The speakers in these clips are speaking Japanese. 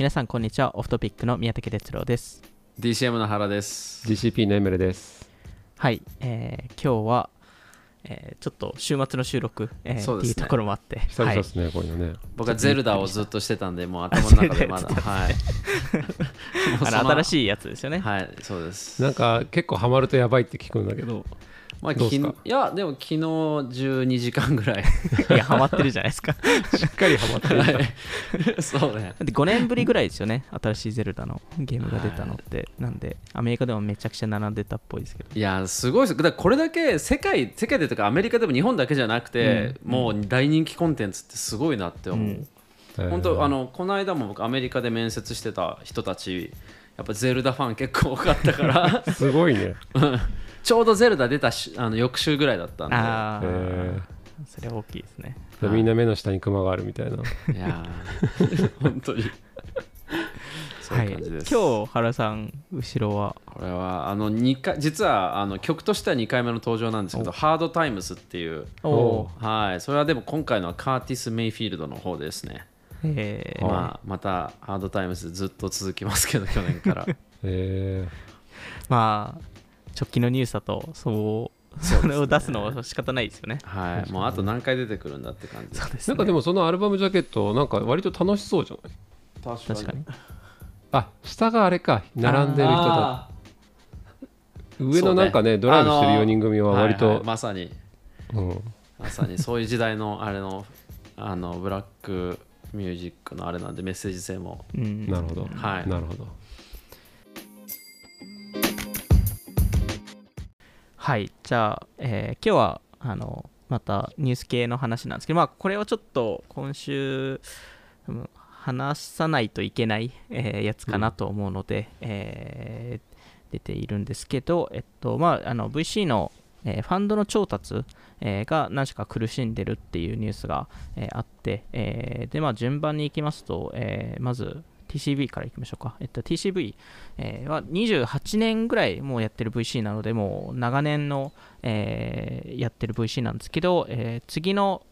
皆さんこんにちはオフトピックの宮武哲郎です DCM の原です。GCP のエメルです。はい、えー今日は、えーちょっと週末の収録、えーそうですねっていうところもあって久々ですね、こういうのね。僕はゼルダをずっとしてたんで、もう頭の中でまだ。はい。あ新しいやつですよね、はい、そうです。なんか結構ハマるとやばいって聞くんだけど、まあ、どうすか？きいや、でも昨日12時間ぐらい。いやハマってるじゃないですか しっかりハマってる。はい そうね。で5年ぶりぐらいですよね新しいゼルダのゲームが出たのって、なんでアメリカでもめちゃくちゃ並んでたっぽいですけどいや、すごいです。だこれだけ世界、世界でとかアメリカでも日本だけじゃなくて、もう大人気コンテンツってすごいなって思う。うん本当あのこの間も僕アメリカで面接してた人たちやっぱゼルダファン結構多かったから すごいね。ちょうどゼルダ出たしあの翌週ぐらいだったんで。ああ、えそれは大きいですね。ー、みんな目の下にクマがあるみたいな。いやー。本当に。そうはいいう感じです、今日原さん後ろは？これはあの二回実はあの曲としては2回目の登場なんですけど「ハードタイムス」っていう。おはい。それはでも今回のはカーティス・メイフィールドの方ですね、えー。まあ、またハードタイムスずっと続きますけど去年から。えまあ直近のニュースだとそうそれを出すのは仕方ないですよね。はい。もうあと何回出てくるんだって感じー、そうですね。なんかでもそのアルバムジャケット、なんか割と楽しそうじゃない？確確かに。あ、下があれか、並んでる人だ。あ上のなんかね、ドライブしてる4人組ーは割と、はいはいまさに。うん、まさにそういう時代のあれのあのブラックミュージックのあれなんでメッセージ性も。うん。なるほど。はい。なるほど。はいじゃあ、えー今日はあのまたニュース系の話なんですけどまあこれはちょっと今週うん話さないといけない、えーやつかなと思うので、えー出ているんですけど、えっとまあ、あの VC の、えーファンドの調達、えーが何しか苦しんでるっていうニュースが、えーあって、えーで、まあ、順番に行きますと、えーまず TCV からいきましょうか。えっと、TCV、えーは28年ぐらいもうやってる VC なので、もう長年の、えーやってる VC なんですけど、えー次の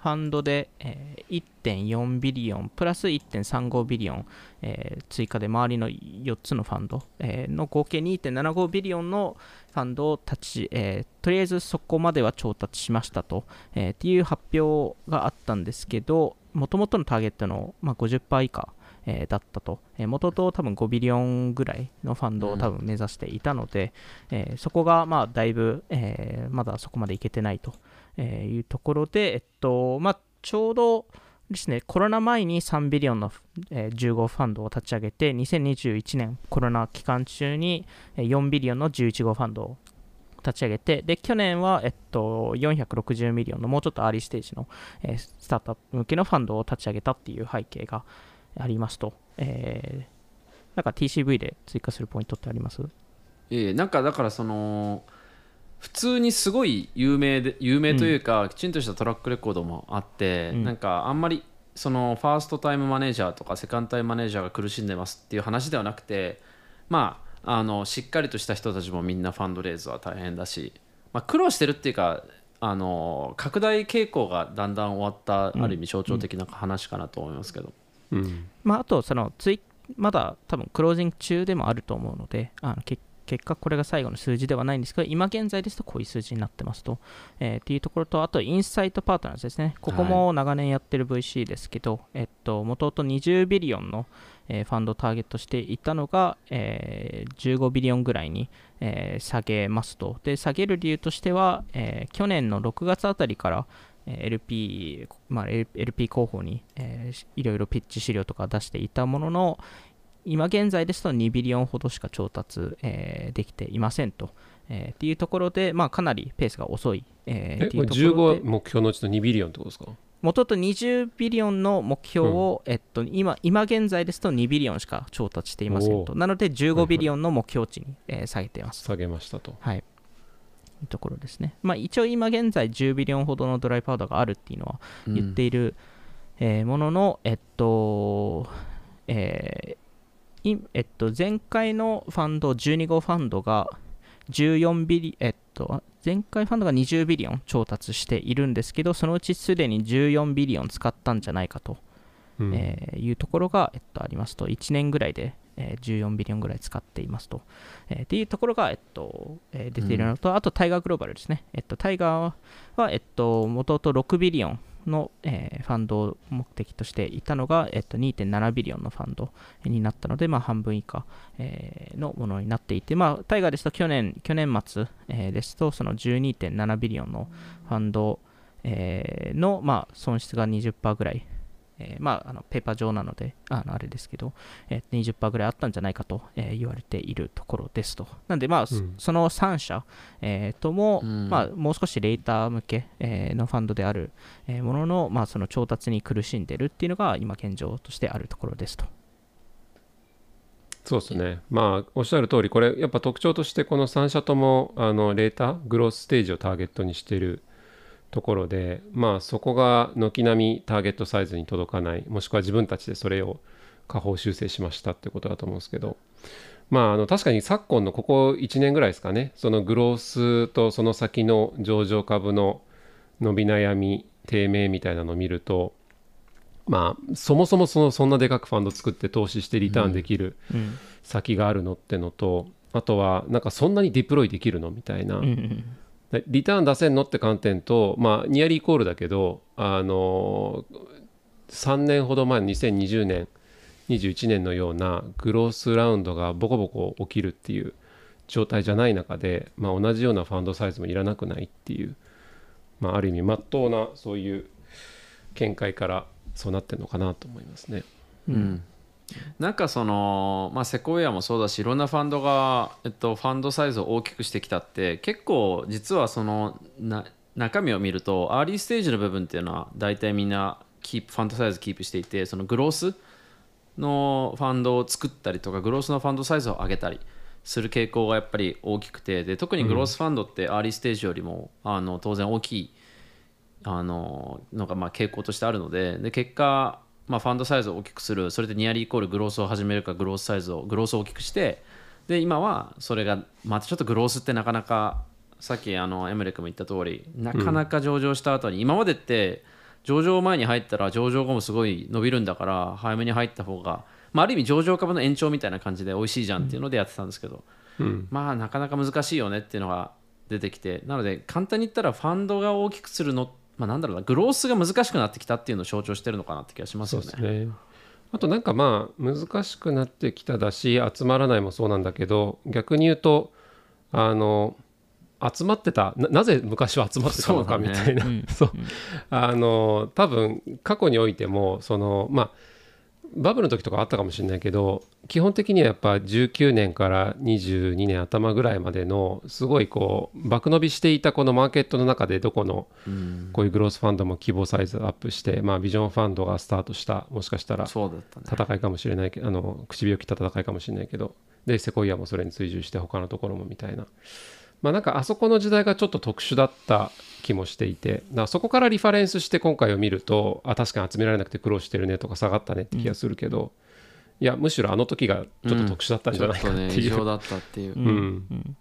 ファンドで、えー1.4ビリオンプラス1.35ビリオン、えー追加で周りの4つのファンド、えーの合計2.75ビリオンのファンドを立ち、えーとりあえずそこまでは調達しましたと、えーっていう発表があったんですけど、もともとのターゲットの、まあ、50%以下、えーだったと、えー元と多分5ビリオンぐらいのファンドを多分目指していたので、えーそこがまあだいぶ、えーまだそこまでいけてないとえーいうところで、えっとまあ、ちょうどですね、コロナ前に3ビリオンの、えー10号ファンドを立ち上げて、2021年コロナ期間中にえー4ビリオンの11号ファンドを立ち上げて、で、去年は、えっと、460ミリオンのもうちょっとアーリーステージの、えースタートアップ向けのファンドを立ち上げたっていう背景がありますと、えーなんか TCV で追加するポイントってあります？いえいえなんかだからその普通にすごい有名で有名というか、きちんとしたトラックレコードもあって、うん。なんかあんまりそのファーストタイムマネージャーとかセカンドタイムマネージャーが苦しんでますっていう話ではなくてまああのしっかりとした人たちもみんなファンドレイズは大変だし、まあ、苦労してるっていうかあの拡大傾向がだんだん終わった、うん。ある意味象徴的な話かなと思いますけど、うん。まあ、あとその追まだ多分クロージング中でもあると思うのであの結結果これが最後の数字ではないんですけど今現在ですとこういう数字になってますと、えーっていうところとあとインサイトパートナーズですね。ここも長年やってる VC ですけど、えっと元々20ビリオンの、えーファンドをターゲットしていたのが、えー15ビリオンぐらいに、えー下げますと。で下げる理由としては、えー去年の6月あたりからえー LP、まあ、LP 候補に、えーしいろいろピッチ資料とか出していたものの、今現在ですと2ビリオンほどしか調達、えーできていませんと、えーっていうところで、まあ、かなりペースが遅い、えーえ、っていうところで。15目標のうちの2ビリオンってことですか？もともと20ビリオンの目標を、えっと、今今現在ですと2ビリオンしか調達していませんと。なので15ビリオンの目標値に、えー下げています。下げましたと。はい。いうところですね。まあ一応今現在10ビリオンほどのドライパウダーがあるっていうのはうん。言っている、えーものの、えっと、えーいえっと、前回のファンド、12号ファンドが14ビリ、えっと、前回ファンドが20ビリオン調達しているんですけど、そのうちすでに14ビリオン使ったんじゃないかとうん。えーいうところが、えっと、ありますと、1年ぐらいで、えー14ビリオンぐらい使っていますと、えーっていうところが、えっとえー出ているのと、あとタイガーグローバルですね。えっと、タイガーは、えっと、もともと6ビリオンの、えーファンドを目的としていたのが、えっと、2.7ビリオンのファンドになったので、まあ、半分以下、えーのものになっていて、まあ、タイガーですと去年、去年末、えーですと、その12.7ビリオンのファンド、えーの、まあ、損失が20%ぐらい、えーまあ、あのペーパー上なので、あのあれですけど、えー20%ぐらいあったんじゃないかと、えー言われているところですと。なんで、まあ、そうんその3社、えーとも、うんまあ、もう少しレーター向け、えーのファンドである、えーものの、まあ、その調達に苦しんでるっていうのが今現状としてあるところですと。そうですね。まあ、おっしゃる通り、これ、やっぱ特徴として、この3社とも、あの、レーター、グロースステージをターゲットにしているところで、まあ、そこが軒並みターゲットサイズに届かない、もしくは自分たちでそれを下方修正しましたってことだと思うんですけど、まあ、あの確かに昨今のここ1年ぐらいですかね、そのグロースとその先の上場株の伸び悩み、低迷みたいなのを見ると、まあ、そもそもそのそんなでかくファンド作って投資してリターンできるうん。先があるのってのと、あとはなんかそんなにディプロイできるのみたいな、うんうんでリターン出せんのって観点と、まあ、ニアリーイコールだけど、あの3年ほど前の2020年21年のようなグロースラウンドがボコボコ起きるっていう状態じゃない中で、まあ、同じようなファンドサイズもいらなくないっていう、まあ、ある意味まっとうなそういう見解からそうなってるのかなと思いますね。うんなんかその、まあ、セコイアもそうだしいろんなファンドが、えっと、ファンドサイズを大きくしてきたって結構実はそのな中身を見るとアーリーステージの部分っていうのは大体みんなキープファンドサイズキープしていてそのグロースのファンドを作ったりとかグロースのファンドサイズを上げたりする傾向がやっぱり大きくてで特にグロースファンドってアーリーステージよりも、あの当然大きいあののがまあ傾向としてあるのでで結果、まあ、ファンドサイズを大きくするそれでニアリーイコールグロースを始めるかグロースサイズをグロースを大きくしてで今はそれがまたちょっとグロースってなかなかさっきあのエムレックも言った通りなかなか上場した後に、今までって上場前に入ったら上場後もすごい伸びるんだから早めに入った方が、まあ、ある意味上場株の延長みたいな感じで美味しいじゃんっていうのでやってたんですけど、うん。まあなかなか難しいよねっていうのが出てきてなので簡単に言ったらファンドが大きくするの、まあ、なんだろうなグロースが難しくなってきたっていうのを象徴してるのかなって気がしますそうよね。ですね。あとなんかまあ難しくなってきただし集まらないもそうなんだけど逆に言うとあの集まってたななぜ昔は集まってたのかみたいな そう,、あの多分過去においてもそのまあバブルの時とかあったかもしれないけど基本的にはやっぱ19年から22年頭ぐらいまでのすごいこう爆伸びしていたこのマーケットの中でどこのうんこういうグロースファンドも規模サイズアップして、まあ、ビジョンファンドがスタートしたもしかしたら。戦いかもしれないけどあの唇を切った戦いかもしれないけどでセコイアもそれに追従して他のところもみたいなまあなんかあそこの時代がちょっと特殊だった気もしていてだからそこからリファレンスして今回を見るとあ確かに集められなくて苦労してるねとか下がったねって気がするけど、いやむしろあの時がちょっと特殊だったんじゃないかっていう、異常だったっていう。うん。うん。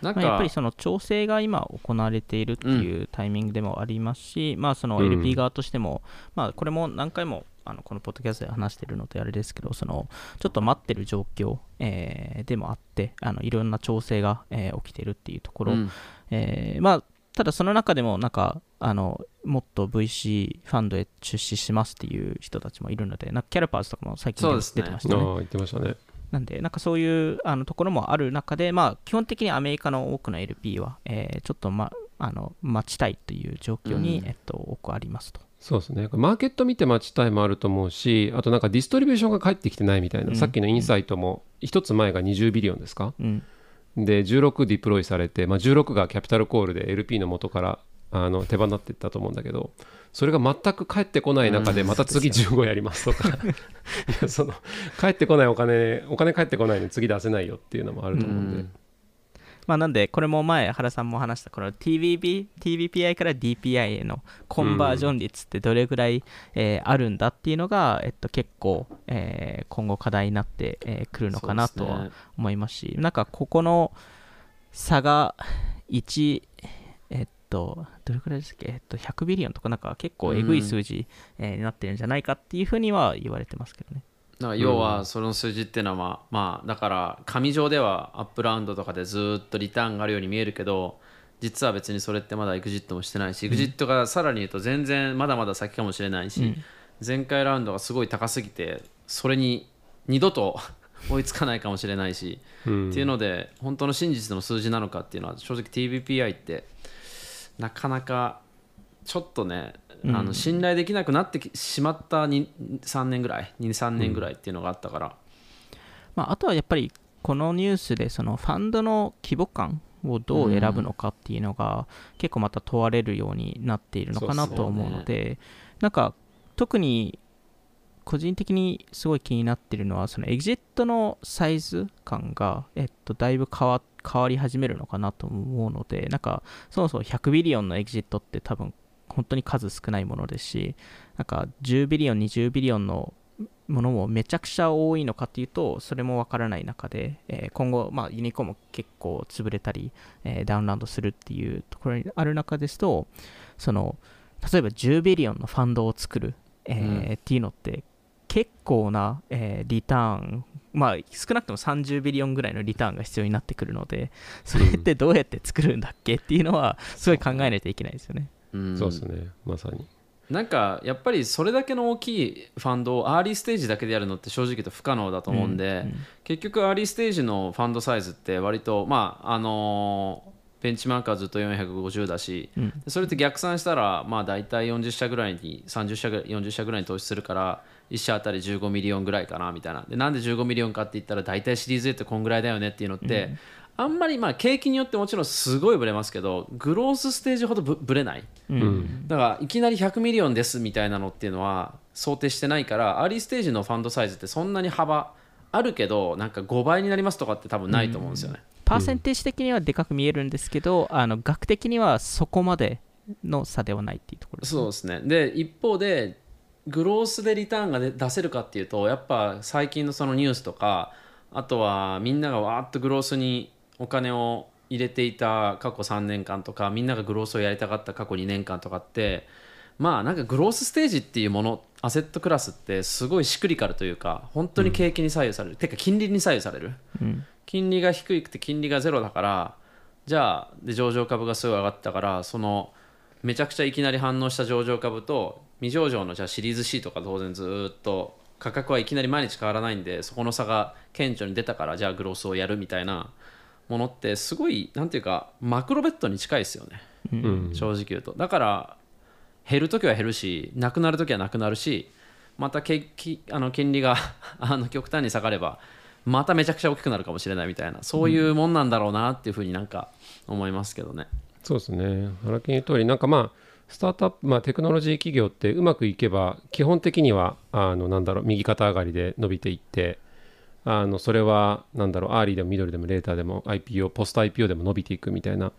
なんか、まあ、やっぱりその調整が今行われているっていうタイミングでもありますし、まあそのうん。LP 側としても、まあこれも何回もあのこのポッドキャストで話しているのであれですけど、そのちょっと待ってる状況、えーでもあって、あのいろんな調整が、えー起きているっていうところ、うん。えーまあただその中でもなんかあのもっと VC ファンドへ出資しますっていう人たちもいるので、なんかキャラパーズとかも最近出てましたね。ああ言ってましたね。なんで、なんかそういうあのところもある中で、まあ、基本的にアメリカの多くの LP は、えーちょっと、ま、あの待ちたいという状況に、うん。えっと、多くありますと。そうですね。マーケット見て待ちたいもあると思うしあとなんかディストリビューションが返ってきてないみたいな、うん。さっきのインサイトも一つ前が20ビリオンですか？うん。で16ディプロイされて、まあ、16がキャピタルコールで LP の元からあの手放っていったと思うんだけどそれが全く返ってこない中でうん。また次15やりますとか、いやその返ってこないお金お金返ってこないのに次出せないよっていうのもあると思うんで、うんまあ、なんで、これも前、原さんも話した、この TVB、TVPI から DPI へのコンバージョン率ってどれぐらい、えーあるんだっていうのが、えっと、結構、えー今後課題になってく、えーくるのかなとは思いますし、なんかここの差が1、えっと、どれくらいですっけ、えっと、100ビリオンとかなんか結構えぐい数字、えーになってるんじゃないかっていうふうには言われてますけどね。だから要はその数字っていうのはまあ、まあだから紙上ではアップラウンドとかでずっとリターンがあるように見えるけど実は別にそれってまだエグジットもしてないし、エグジットがさらに言うと全然まだまだ先かもしれないし、前回ラウンドがすごい高すぎてそれに二度と 追いつかないかもしれないし、うん。っていうので本当の真実の数字なのかっていうのは正直 TVPI ってなかなかちょっとね、あの信頼できなくなってきしまった3年ぐらい23年ぐらいっていうのがあったから、まあ、あとはやっぱりこのニュースでそのファンドの規模感をどう選ぶのかっていうのが結構また問われるようになっているのかなと思うのでなんか特に個人的にすごい気になってるのはそのエグジットのサイズ感が、えっと、だいぶ変わ変わり始めるのかなと思うのでなんかそもそも100ビリオンのエグジットって多分本当に数少ないものですしなんか10ビリオン20ビリオンのものもめちゃくちゃ多いのかっていうとそれもわからない中で、えー今後、まあ、ユニコーンも結構潰れたり、えーダウンランドするっていうところにある中ですとその例えば10ビリオンのファンドを作る、えーうんっていうのって結構な、えーリターンまあ少なくとも30ビリオンぐらいのリターンが必要になってくるのでそれってどうやって作るんだっけっていうのはすごい考えないといけないですよね。うんそうですね。まさに。なんかやっぱりそれだけの大きいファンドをアーリーステージだけでやるのって正直不可能だと思うんで、うん結局アーリーステージのファンドサイズって割とまああのーベンチマークはずっと450だし、うん。それって逆算したらまあ大体40社ぐらいに30社ぐらい40社ぐらいに投資するから1社あたり15ミリオンぐらいかなみたいな。でなんで15ミリオンかって言ったら大体シリーズ A ってこんぐらいだよねっていうのって、あんまりまあ景気によってもちろんすごいブレますけどグロースステージほどぶブレない。うん。うん。だからいきなり100ミリオンですみたいなのっていうのは想定してないからアーリーステージのファンドサイズってそんなに幅あるけどなんか5倍になりますとかって多分ないと思うんですよね。パーセンテージ的にはでかく見えるんですけど、あの額的にはそこまでの差ではないっていうところですね。そうですね。で一方でグロースでリターンが出出せるかっていうとやっぱ最近のそのニュースとかあとはみんながわーっとグロースにお金を入れていた過去3年間とかみんながグロースをやりたかった過去2年間とかってまあなんかグロースステージっていうものアセットクラスってすごいシクリカルというか本当に景気に左右される、てか金利に左右される。うん。金利が低くて金利がゼロだからじゃあで上場株がすごい上がったからそのめちゃくちゃいきなり反応した上場株と未上場のじゃあシリーズ C とか当然ずーっと価格はいきなり毎日変わらないんでそこの差が顕著に出たからじゃあグロースをやるみたいなものってすごいなんていうかマクロベッドに近いですよね、うん。正直言うと。だから減るときは減るしなくなるときはなくなるしまたけきあの金利が あの極端に下がればまためちゃくちゃ大きくなるかもしれないみたいなそういうもんなんだろうなっていうふうになんか思いますけどね。そうですね。原木の言う通りなんかまあスタートアップ、まあ、テクノロジー企業ってうまくいけば基本的にはあのなんだろう右肩上がりで伸びていってあのそれはなんだろうアーリーでもミドルでもレーターでも IPO ポスト IPO でも伸びていくみたいな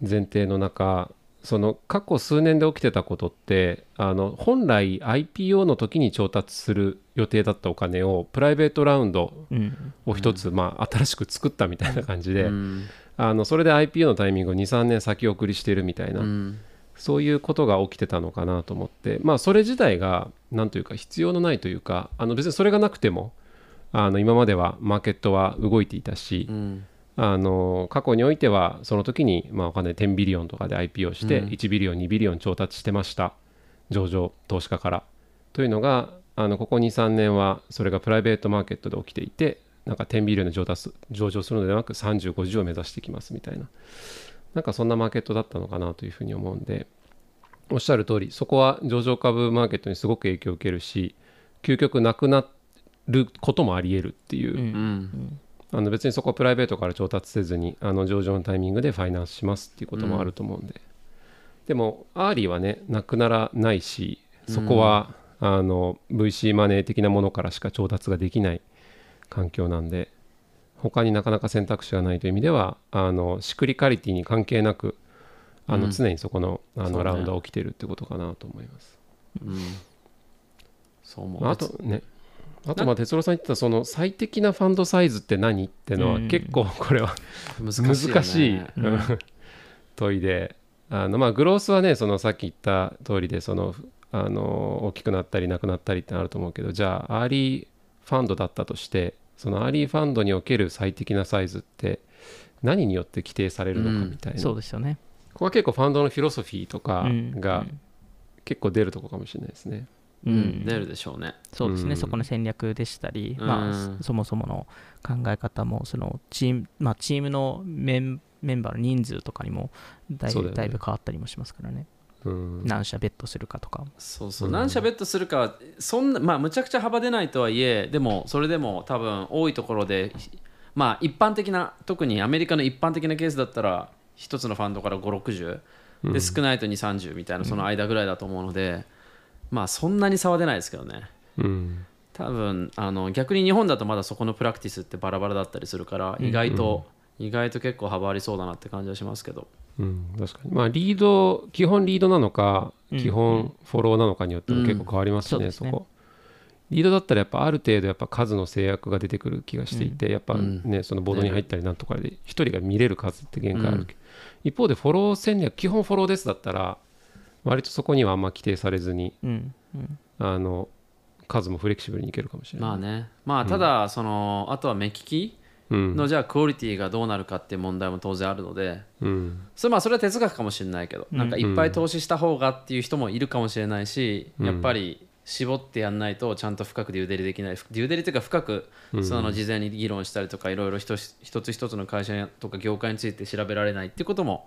前提の中その過去数年で起きてたことってあの本来 IPO の時に調達する予定だったお金をプライベートラウンドうん。を一つ、まあ、新しく作ったみたいな感じで、うん。あのそれで IPO のタイミングを23年先送りしてるみたいな、うん。そういうことが起きてたのかなと思ってまあそれ自体が何というか必要のないというかあの別にそれがなくてもあの今まではマーケットは動いていたし、うん。あの過去においてはその時に、まあ、お金10ビリオンとかで IPO して、うん1ビリオン2ビリオン調達してました。上場投資家から。というのがあのここ23年はそれがプライベートマーケットで起きていてなんか10ビリオンで上達上場するのではなく3050を目指してきますみたいな。なんかそんなマーケットだったのかなというふうに思うんでおっしゃる通りそこは上場株マーケットにすごく影響を受けるし究極なくなることもあり得るっていう、うん。うん。あの別にそこはプライベートから調達せずにあの上場のタイミングでファイナンスしますっていうこともあると思うんで、でもアーリーはねなくならないしそこは、あの VC マネー的なものからしか調達ができない環境なんで他になかなか選択肢がないという意味ではあの cyclicality に関係なくあのうん。常にそこの,、あのラウンドが起きてるってことかなと思います。うん。そう思う。まあ、あとねあとまあ哲郎さん言ってたその最適なファンドサイズって何っていうのはうん。結構これは難しいよね。難しい。うん。問いで。あのまあグロースはねそのさっき言った通りでそのあの大きくなったりなくなったりってあると思うけどじゃあアーリーファンドだったとしてそのアーリーファンドにおける最適なサイズって何によって規定されるのかみたいな、そうですよね。ここは結構ファンドのフィロソフィーとかうん。が結構出るとこかもしれないですね。ううん。ん、出るでしょうね。そうですね、うん。そこの戦略でしたり、うん。まあ、そもそもの考え方もそのチーム、まあ、チームのメンメンバーの人数とかにもだいぶ,、ね。だいぶ変わったりもしますからね、うん、何社ベットするかとか。そうそう、うん。何社ベットするかはそんなまあむちゃくちゃ幅出ないとはいえでもそれでも多分多いところでまあ一般的な特にアメリカの一般的なケースだったら一つのファンドから560で少ないと230みたいなその間ぐらいだと思うので、まあそんなに差は出ないですけどね。うん。多分あの逆に日本だとまだそこのプラクティスってバラバラだったりするから意外と、意外と結構幅ありそうだなって感じはしますけど。うん、確かに。まあリード基本リードなのかうん。基本フォローなのかによっても結構変わりますしね、うん。そね。そこ。リードだったらやっぱある程度やっぱ数の制約が出てくる気がしていて、やっぱねそのボードに入ったりなんとかで一人が見れる数って限界ある一方でフォロー戦略基本フォローですだったら割とそこにはあんま規定されずにうんうん。あの数もフレキシブルにいけるかもしれない、まあね。まあただその、あとは目利きうん。のじゃあクオリティがどうなるかっていう問題も当然あるので。うん。それまあそれは哲学かもしれないけど、なんかいっぱい投資した方がっていう人もいるかもしれないし、うん。やっぱり絞ってやんないとちゃんと深くデューデリできない。デューデリというか深くその事前に議論したりとかいろいろ一つ一つ一つの会社とか業界について調べられないっていうことも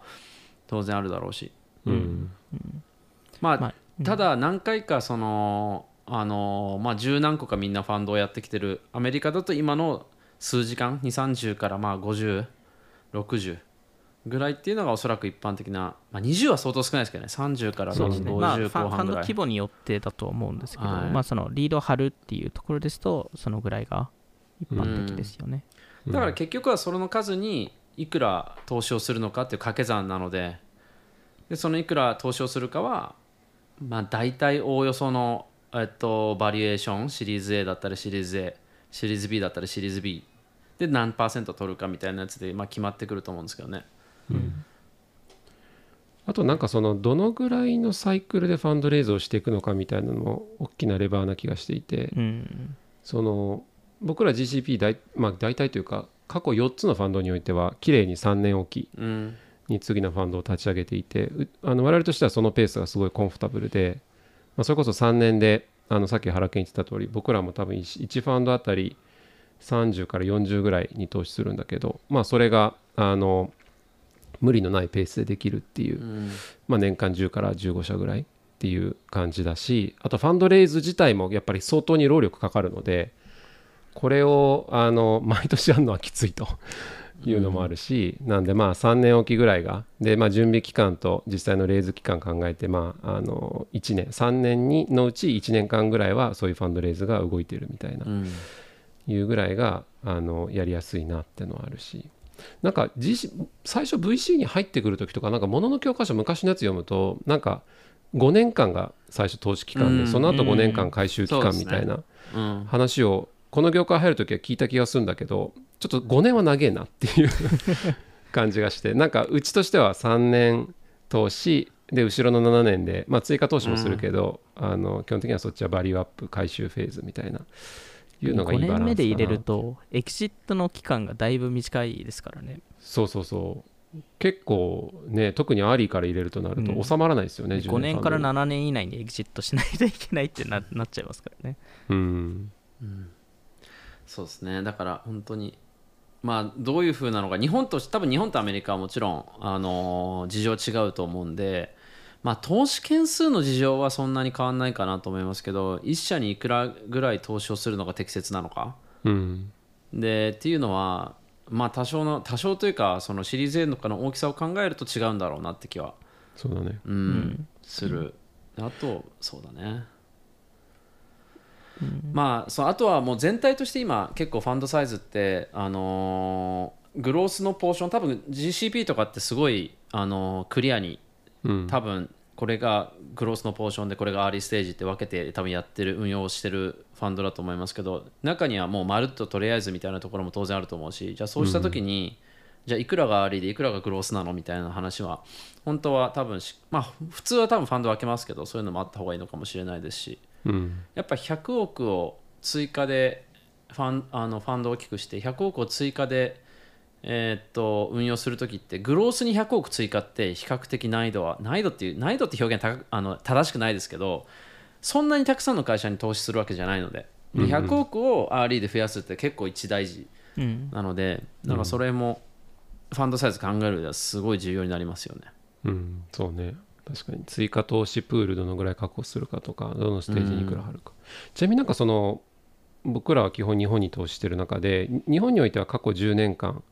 当然あるだろうしうん。まあ、まあただ何回かそのあのまあ十何個かみんなファンドをやってきてるアメリカだと今の数時間230からまあ5060ぐらいっていうのがおそらく一般的な、まあ、20は相当少ないですけどね。30からそうですね、まあ、フ50ァンド規模によってだとは思うんですけど、はい。まあ、そのリードを張るっていうところですと、そのぐらいが一般的ですよね。だから結局はその数にいくら投資をするのかっていう掛け算なのででそのいくら投資をするかは、まあ、大体おおよその、えっと、バリエーションシリーズ A だったりシリーズ A シリーズ B だったりシリーズ B で何パーセント取るかみたいなやつで、まあ、決まってくると思うんですけどね。あとなんかそのどのぐらいのサイクルでファンドレイズをしていくのかみたいなのも大きなレバーな気がしていて、うん。その僕ら GCP 大,、まあ、大体というか過去4つのファンドにおいては綺麗に3年おき。うんに次のファンドを立ち上げていてうあの我々としてはそのペースがすごいコンフォタブルで、まあ、それこそ3年であのさっき原健言ってた通り僕らも多分 1, 1ファンドあたり30から40ぐらいに投資するんだけどまあそれがあの無理のないペースでできるっていううん。まあ、年間10から15社ぐらいっていう感じだしあとファンドレイズ自体もやっぱり相当に労力かかるのでこれをあの毎年やるのはきついというのもあるし、なんでまあ3年おきぐらいがで、まあ、準備期間と実際のレイズ期間考えて、まあ、あの1年3年にのうち1年間ぐらいはそういうファンドレイズが動いてるみたいなうん。いうぐらいがあのやりやすいなってのはあるし。なんか、最初 VC に入ってくる時とかなんか物の教科書昔のやつ読むとなんか5年間が最初投資期間で、うん。その後5年間うん回収期間みたいなうん。話をこの業界入る時は聞いた気がするんだけどちょっと5年は長えなっていう 感じがしてなんかうちとしては3年投資で後ろの7年で、まあ、追加投資もするけど、あの基本的にはそっちはバリューアップ回収フェーズみたいないうのがいい5バランスかな。年目で入れると、エキシットの期間がだいぶ短いですからね。そうそうそう。結構ね特にアーリーから入れるとなるうん。と収まらないですよね、10 5年からファン7年以内にエキシットしないといけないってななっちゃいますからね。ドにうん。そうですね。だから本当にまあどういう風なのか日本と多分日本とアメリカはもちろん、あのー事情違うと思うんでまあ投資件数の事情はそんなに変わんないかなと思いますけど一社にいくらぐらい投資をするのが適切なのか。うん。でっていうのはまあ多少の多少というかそのシリーズ A とかの大きさを考えると違うんだろうなって気はそうだね。うん、する。あとそうだね、まあそうあとはもう全体として今結構ファンドサイズってあのーグロースのポーション多分 GCP とかってすごい、あのークリアにうん。多分これがグロースのポーションでこれがアーリーステージって分けて多分やってる運用してるファンドだと思いますけど中にはもうまるっととりあえずみたいなところも当然あると思うしじゃあそうした時にじゃあいくらがアーリーでいくらがグロースなのみたいな話は本当は多分しまあ普通は多分ファンド分けますけどそういうのもあった方がいいのかもしれないですしうん。やっぱ100億を追加でファンあのファンドを大きくして100億を追加で、えーっと運用するときってグロースに100億追加って比較的難易度は難易度っていう難易度って表現は高くあの正しくないですけどそんなにたくさんの会社に投資するわけじゃないので。で100億をアーリーで増やすって結構一大事うん。なのでなんかそれもファンドサイズ考える上ではすごい重要になりますよね。うん、そうね確かに。追加投資プールどのぐらい確保するかとかどのステージにいくら貼るか、ちなみになんかその僕らは基本日本に投資してる中でに日本においては過去10年間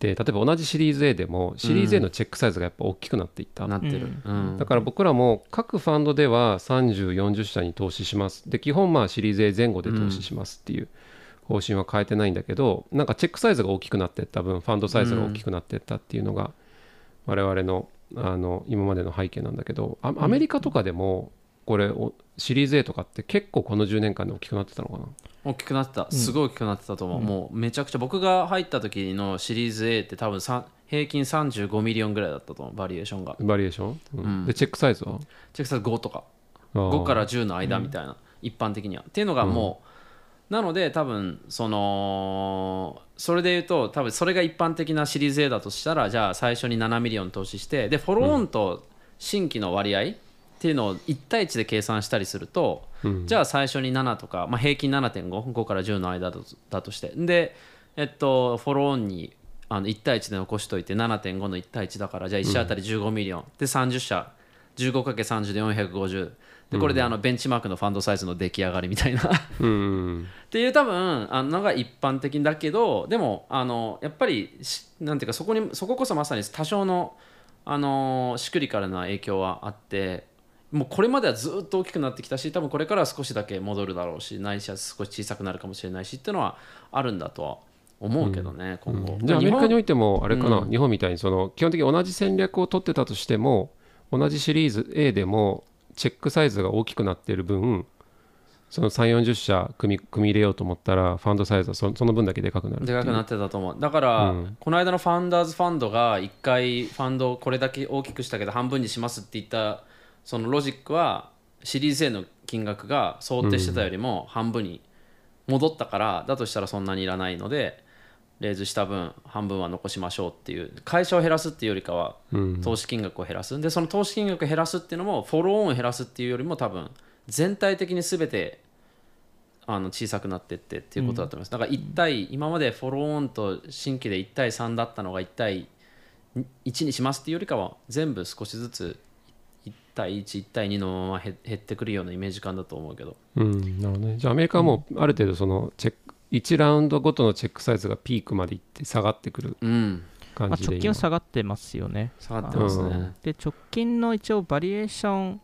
で例えば同じシリーズ A でもシリーズ A のチェックサイズがやっぱ大きくなっていった、なってる。うん。だから僕らも各ファンドでは3040社に投資しますで基本まあシリーズ A 前後で投資しますっていう方針は変えてないんだけどなんか check size が大きくなっていった分ファンドサイズが大きくなっていったっていうのが我々のあの今までの背景なんだけどあアメリカとかでもこれおシリーズ A とかって結構この10年間で大きくなってたのかな？大きくなってた。すごい大きくなってたと思う、もうめちゃくちゃ僕が入った時のシリーズ A って多分さ平均35 million ぐらいだったと思う。 valuation が。 Valuation、うん。うん。でチェックサイズは？チェックサイズ5とか。あー。5から10の間みたいな、一般的には。っていうのがもう、なので多分そのそれで言うと多分それが一般的なシリーズ A だとしたらじゃあ最初に7 million 投資してで follow-on と新規の割合っていうのを1対1で計算したりすると、うん。じゃあ最初に7とか、まあ、平均7.55から10の間だとだとして。でえっと follow-on にあの1対1で残しといて7.5の1対1だからじゃあ1社あたり15 million、で30社 15×30 で450でこれであのベンチマークのファンドサイズの出来上がりみたいな。っうん ていう多分あののが一般的だけどでもあのやっぱりしなんていうかそこにそここそまさに多少のあの仕組みからの影響はあってもうこれまではずっと大きくなってきたし多分これからは少しだけ戻るだろうしないしは少し小さくなるかもしれないしっていうのはあるんだとは思うけどね、今後。じゃあアメリカにおいいてもあれかな、うん。日本みたいにその基本的に同じ戦略を取ってたとしても同じシリーズ A でもチェックサイズが大きくなっている分その3 4 0社組み組み入れようと思ったらファンドサイズはそその分だけでかくなるでかくなってたと思う。だから、うん。この間のファンダーズファンドが1回ファンドをこれだけ大きくしたけど半分にしますって言ったそのロジックはシリーズ A の金額が想定してたよりも半分に戻ったから、だとしたらそんなにいらないのでレーズした分半分は残しましょうっていう会社を減らすっていうよりかはうん。投資金額を減らす。でその投資金額を減らすっていうのもフォローオンを減らすっていうよりも多分全体的に全てあの小さくなってってっていうことだと思います、だから1対今までフォローオンと新規で1対3だったのが1対1にしますっていうよりかは全部少しずつ1対11対2のまま減減ってくるようなイメージ感だと思うけど。うんなるほどね。じゃあアメリカはもうある程度そのチェック1ラウンドごとのチェックサイズがピークまでいって下がってくるうん。まあ、感じで直近は下がってますよね。下がってますね、うん。で、直近の一応バリエーション、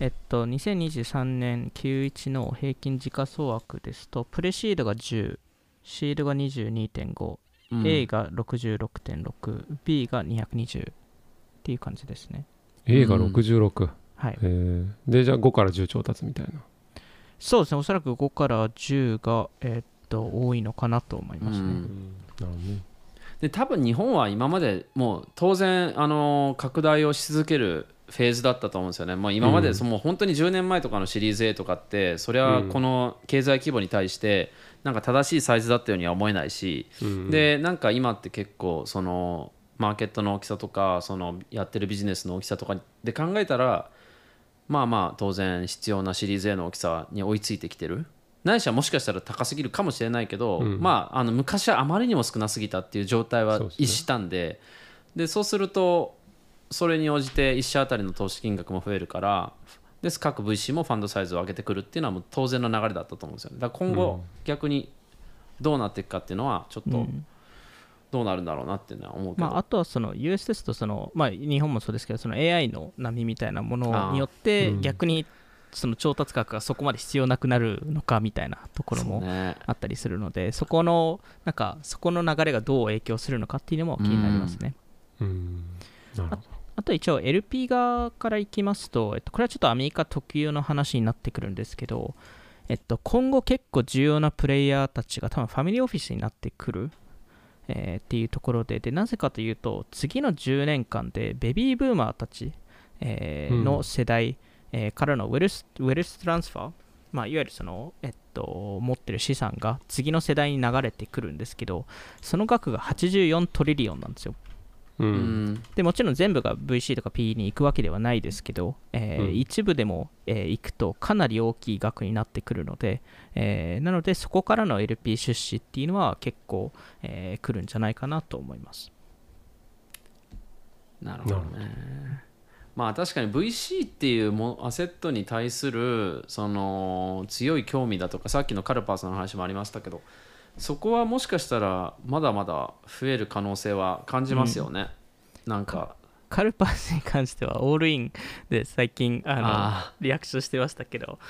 えっと、2023年91の平均時価総額ですと、プレシードが10、シールが22.5、うん。A が66.6、B が220っていう感じですね。A がうん。66、はい。えー。でじゃあ5から10調達みたいな。そうですね、おそらく5から10が、えっと、多いのかなと思いますね。うん。なるほどねで多分日本は今までもう当然あの拡大をし続けるフェーズだったと思うんですよね、もう今まで、うん。その本当に10年前とかのシリーズ A とかってそれはうんこの経済規模に対してなんか正しいサイズだったようには思えないし、うん。でなんか今って結構そのマーケットの大きさとかそのやってるビジネスの大きさとかで考えたらまあまあ当然必要なシリーズ A の大きさに追いついてきてるないしはもしかしたら高すぎるかもしれないけど、うん。まああの昔はあまりにも少なすぎたっていう状態は逸したんで。でそうするとそれに応じて1社あたりの投資金額も増えるからです各 VC もファンドサイズを上げてくるっていうのはもう当然の流れだったと思うんですよね。だから今後、逆にどうなっていくかっていうのはちょっとうん。どうなるんだろうなっていうのは思うけど、まあ、あとはその US ですとその、まあ、日本もそうですけどその AI の波みたいなものによっあて逆にその調達額がそこまで必要なくなるのかみたいなところもあったりするのでそこのなんかそこの流れがどう影響するのかっていうのも気になりますね。うん。あと一応 LP 側からいきますと、えっと、これはちょっとアメリカ特有の話になってくるんですけど、えっと、今後結構重要なプレイヤーたちが多分ファミリーオフィスになってくるえーっていうところででなぜかというと次の10年間でベビーブーマーたち、えーうん。の世代、えーからの wealth wealth transfer、まあ、いわゆるその、えっと、持ってる資産が次の世代に流れてくるんですけどその額が84 trillion なんですよ。ううん。んでもちろん全部が VC とか PE に行くわけではないですけど、えーうん。一部でも、えー行くとかなり大きい額になってくるので、えーなのでそこからの LP 出資っていうのは結構、えー来るんじゃないかなと思います。なるほどねまあ確かに VC っていうもアセットに対するその強い興味だとかさっきのカルパースの話もありましたけどそこはもしかしたらまだまだ増える可能性は感じますよね、なんか。カルパスに関してはオールインで最近あのあリアクションしてましたけど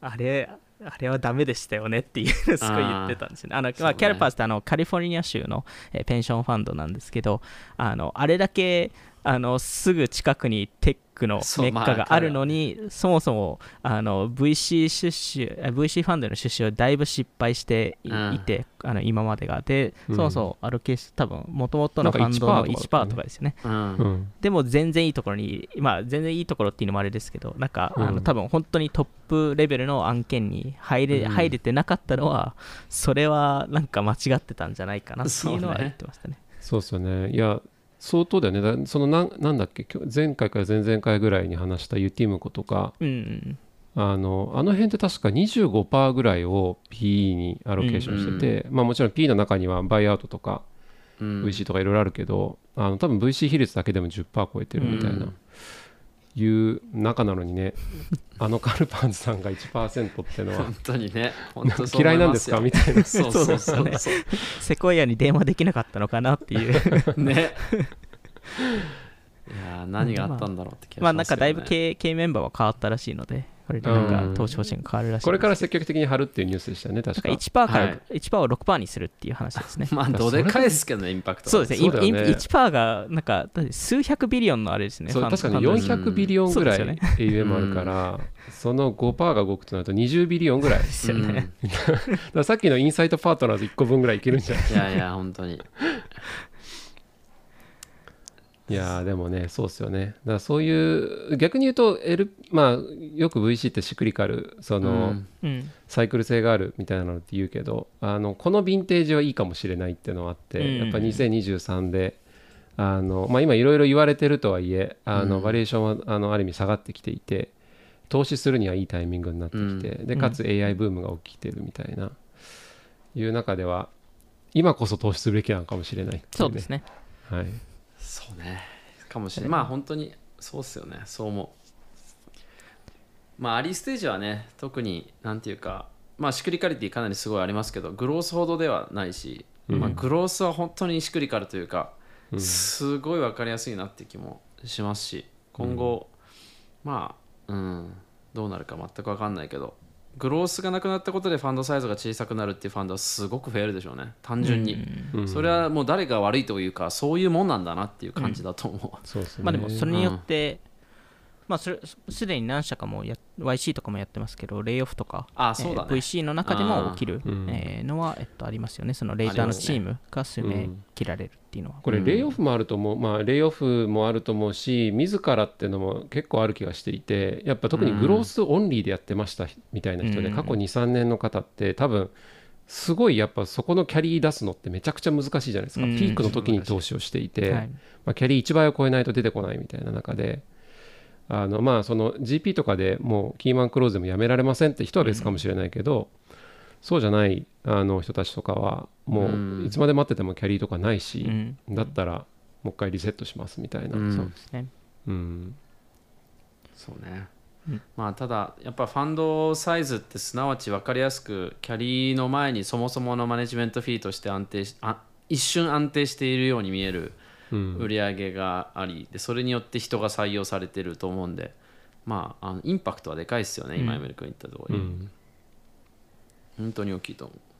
あれあれはダメでしたよねっていうすごい言ってたんですよね。あのまあ、キャルパスってあのカリフォルニア州の、えーペンションファンドなんですけどあのあれだけあのすぐ近くにテックのメッカがあるのに、そもそもあの VC 出資え VC ファンドの出資をだいぶ失敗してい,、うん。てあの今までが。で、うん。そもそもアロケーシ多分もともとのファンドのなんか1% 1%とかですよね。うん。うんでも全然いいところに、まあ全然いいところっていうのもあれですけど、なんか、うん。あの多分本当にトップレベルの案件に入れ,、うん。入れてなかったのは、それはなんか間違ってたんじゃないかなっていうのは言ってましたね。そうっすよね。いや相当だよね。だそのなんなんだっけ？前回から前々回ぐらいに話したユティムコとか。うんうん。あのあの辺って確か25%ぐらいを PE にアロケーションしてて、まあもちろん P の中にはバイアウトとかうん。VC とかいろいろあるけど、あの多分 VC 比率だけでも10%超えてるみたいな、うんいう中なのにねあのカルパースさんが1%ってのは本当にね嫌いなんですか？みたいな。そうそうそう。そうですそう。セコイアに電話できなかったのかなっていう。ね。いやー何があったんだろうって気がしますよね。まあなんかだいぶ経営経営メンバーは変わったらしいので、これでなんうん。か投資方針が変わるらしいです。これから積極的に貼るっていうニュースでしたよね確か。なんか1%から、はい。1%を6%にするっていう話ですね。まあどでかいですけどねインパクト。はそうですね、ね。イン1%がなんか数百 billion のあれですね。そう確かにファンドです400 billion ぐらい AUM あるから、その5%が動くとなると20ビリオンぐらい。ですよね。らさっきのインサイトパートナーズ1個分ぐらいいけるんじゃない？いやいや本当にいやーでもねそうっすよね。だからそういう逆に言うと、L まあ、よく VC ってシクリカルその、うん。うんサイクル性があるみたいなのって言うけどあのこのヴィンテージはいいかもしれないっていうのはあって、うんやっぱ2023であの、まあ、今いろいろ言われてるとはいえあの、うん。バリエーションはあのある意味下がってきていて投資するにはいいタイミングになってきて、でかつ AI ブームが起きてるみたいな、いう中では今こそ投資するべきなのかもしれないっていそうですね。はい、そうね。かもしれないまあ本当にそうっすよね。そう思う。まあアリーステージはね特になんていうかまあシクリカリティかなりすごいありますけどグロースほどではないし、まあ、グロースは本当にシクリカルというか、すごい分かりやすいなって気もしますし今後、まあうんどうなるか全く分かんないけどグロースがなくなったことでファンドサイズが小さくなるっていうファンドはすごく増えるでしょうね。単純に、うん。それはもう誰が悪いというかそういうもんなんだなっていう感じだと思う、そうですね。まあでもそれによって、まあそれすでに何社かもや YC とかもやってますけど、レイオフとか、あそうだね。えー VC の中でも起きる、うんえーのは、えっと、ありますよね。そのレーターのチームが数名切られるっていうのは。これレイオフもあると思う、まあレイオフもあると思うし自らっていうのも結構ある気がしていてやっぱ特にグロースオンリーでやってましたみたいな人で、うん。過去23年の方って多分すごいやっぱそこのキャリー出すのってめちゃくちゃ難しいじゃないですか、うん。ピークの時に投資をしていて、はい。まあ、キャリー1倍を超えないと出てこないみたいな中であのまあその GP とかでもうキーマンクローズでもやめられませんって人は別かもしれないけど、そうじゃないあの人たちとかはもうん。ういつまで待っててもキャリーとかないし、うん。だったらもう一回リセットしますみたいな、うん。そう。ですね。うん。そうね、うん。まあただやっぱファンドサイズってすなわち分かりやすくキャリーの前にそもそものマネジメントフィーとして安定しあ一瞬安定しているように見えるうん売り上げがありでそれによって人が採用されてると思うんでまああのインパクトはでかいですよね、今エメル君言った通り、うん本当に大きいと思う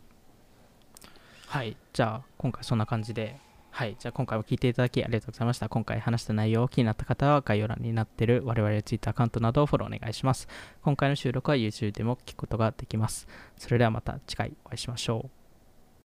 はい。じゃあ、今回そんな感じで、はい。じゃあ、今回も聞いていただきありがとうございました。今回話した内容、気になった方は概要欄になっている我々の Twitter アカウントなどをフォローお願いします。今回の収録は YouTube でも聞くことができます。それではまた次回お会いしましょう。